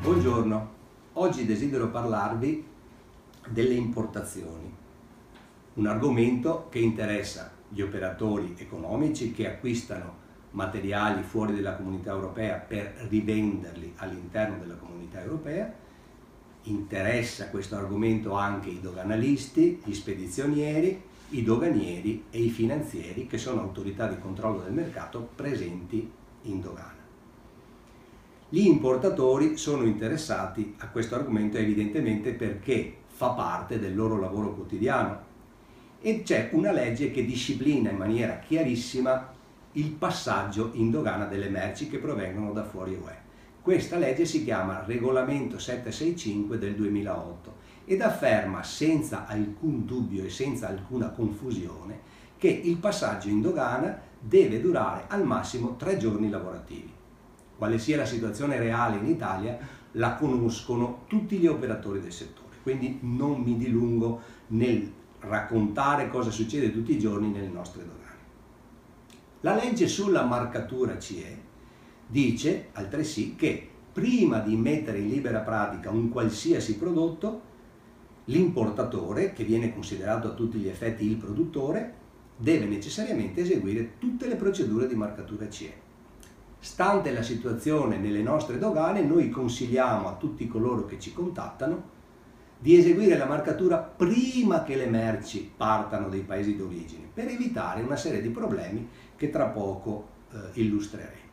Buongiorno, oggi desidero parlarvi delle importazioni, un argomento che interessa gli operatori economici che acquistano materiali fuori dalla comunità europea per rivenderli all'interno della comunità europea, interessa questo argomento anche i doganalisti, gli spedizionieri, i doganieri e i finanzieri che sono autorità di controllo del mercato presenti in dogana. Gli importatori sono interessati a questo argomento evidentemente perché fa parte del loro lavoro quotidiano e c'è una legge che disciplina in maniera chiarissima il passaggio in dogana delle merci che provengono da fuori UE. Questa legge si chiama Regolamento 765 del 2008 ed afferma senza alcun dubbio e senza alcuna confusione che il passaggio in dogana deve durare al massimo tre giorni lavorativi quale sia la situazione reale in Italia, la conoscono tutti gli operatori del settore, quindi non mi dilungo nel raccontare cosa succede tutti i giorni nelle nostre dogane. La legge sulla marcatura CE dice altresì che prima di mettere in libera pratica un qualsiasi prodotto, l'importatore, che viene considerato a tutti gli effetti il produttore, deve necessariamente eseguire tutte le procedure di marcatura CE. Stante la situazione nelle nostre dogane, noi consigliamo a tutti coloro che ci contattano di eseguire la marcatura prima che le merci partano dai paesi d'origine, per evitare una serie di problemi che tra poco eh, illustreremo.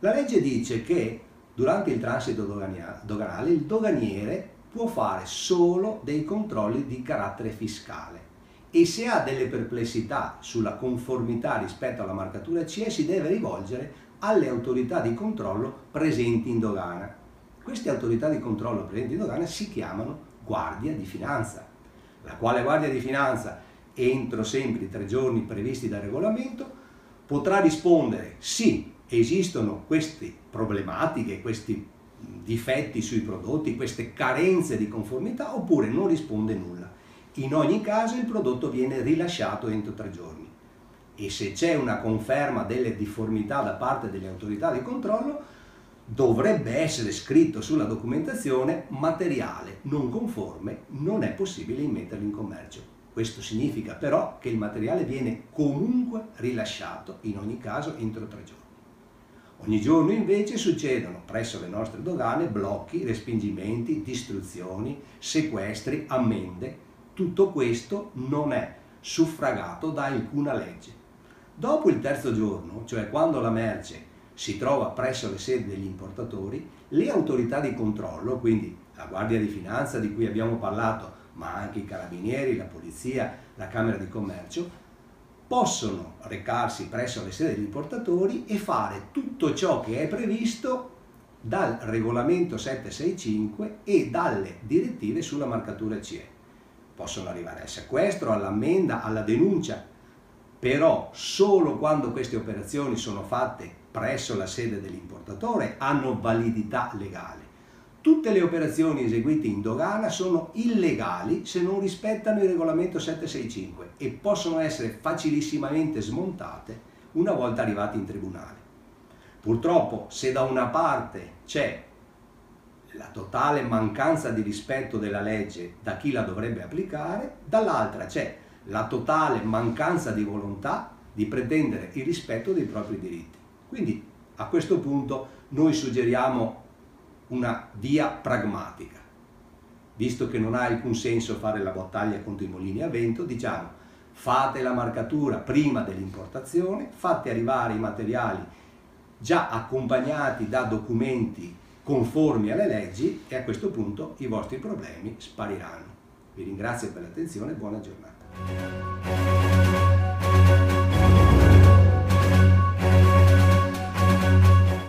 La legge dice che durante il transito doganale il doganiere può fare solo dei controlli di carattere fiscale e se ha delle perplessità sulla conformità rispetto alla marcatura CE si deve rivolgere alle autorità di controllo presenti in dogana. Queste autorità di controllo presenti in dogana si chiamano Guardia di Finanza, la quale Guardia di Finanza entro sempre i tre giorni previsti dal regolamento potrà rispondere sì, esistono queste problematiche, questi difetti sui prodotti, queste carenze di conformità oppure non risponde nulla in ogni caso il prodotto viene rilasciato entro tre giorni e se c'è una conferma delle difformità da parte delle autorità di controllo dovrebbe essere scritto sulla documentazione materiale non conforme, non è possibile immetterlo in commercio. Questo significa però che il materiale viene comunque rilasciato in ogni caso entro tre giorni. Ogni giorno invece succedono presso le nostre dogane blocchi, respingimenti, distruzioni, sequestri, ammende tutto questo non è suffragato da alcuna legge. Dopo il terzo giorno, cioè quando la merce si trova presso le sedi degli importatori, le autorità di controllo, quindi la Guardia di Finanza di cui abbiamo parlato, ma anche i carabinieri, la polizia, la Camera di Commercio, possono recarsi presso le sedi degli importatori e fare tutto ciò che è previsto dal regolamento 765 e dalle direttive sulla marcatura CE possono arrivare al sequestro, all'ammenda, alla denuncia, però solo quando queste operazioni sono fatte presso la sede dell'importatore hanno validità legale. Tutte le operazioni eseguite in dogana sono illegali se non rispettano il regolamento 765 e possono essere facilissimamente smontate una volta arrivati in tribunale. Purtroppo se da una parte c'è la totale mancanza di rispetto della legge da chi la dovrebbe applicare, dall'altra c'è la totale mancanza di volontà di pretendere il rispetto dei propri diritti. Quindi a questo punto noi suggeriamo una via pragmatica. Visto che non ha alcun senso fare la battaglia contro i mulini a vento, diciamo fate la marcatura prima dell'importazione, fate arrivare i materiali già accompagnati da documenti conformi alle leggi e a questo punto i vostri problemi spariranno. Vi ringrazio per l'attenzione e buona giornata.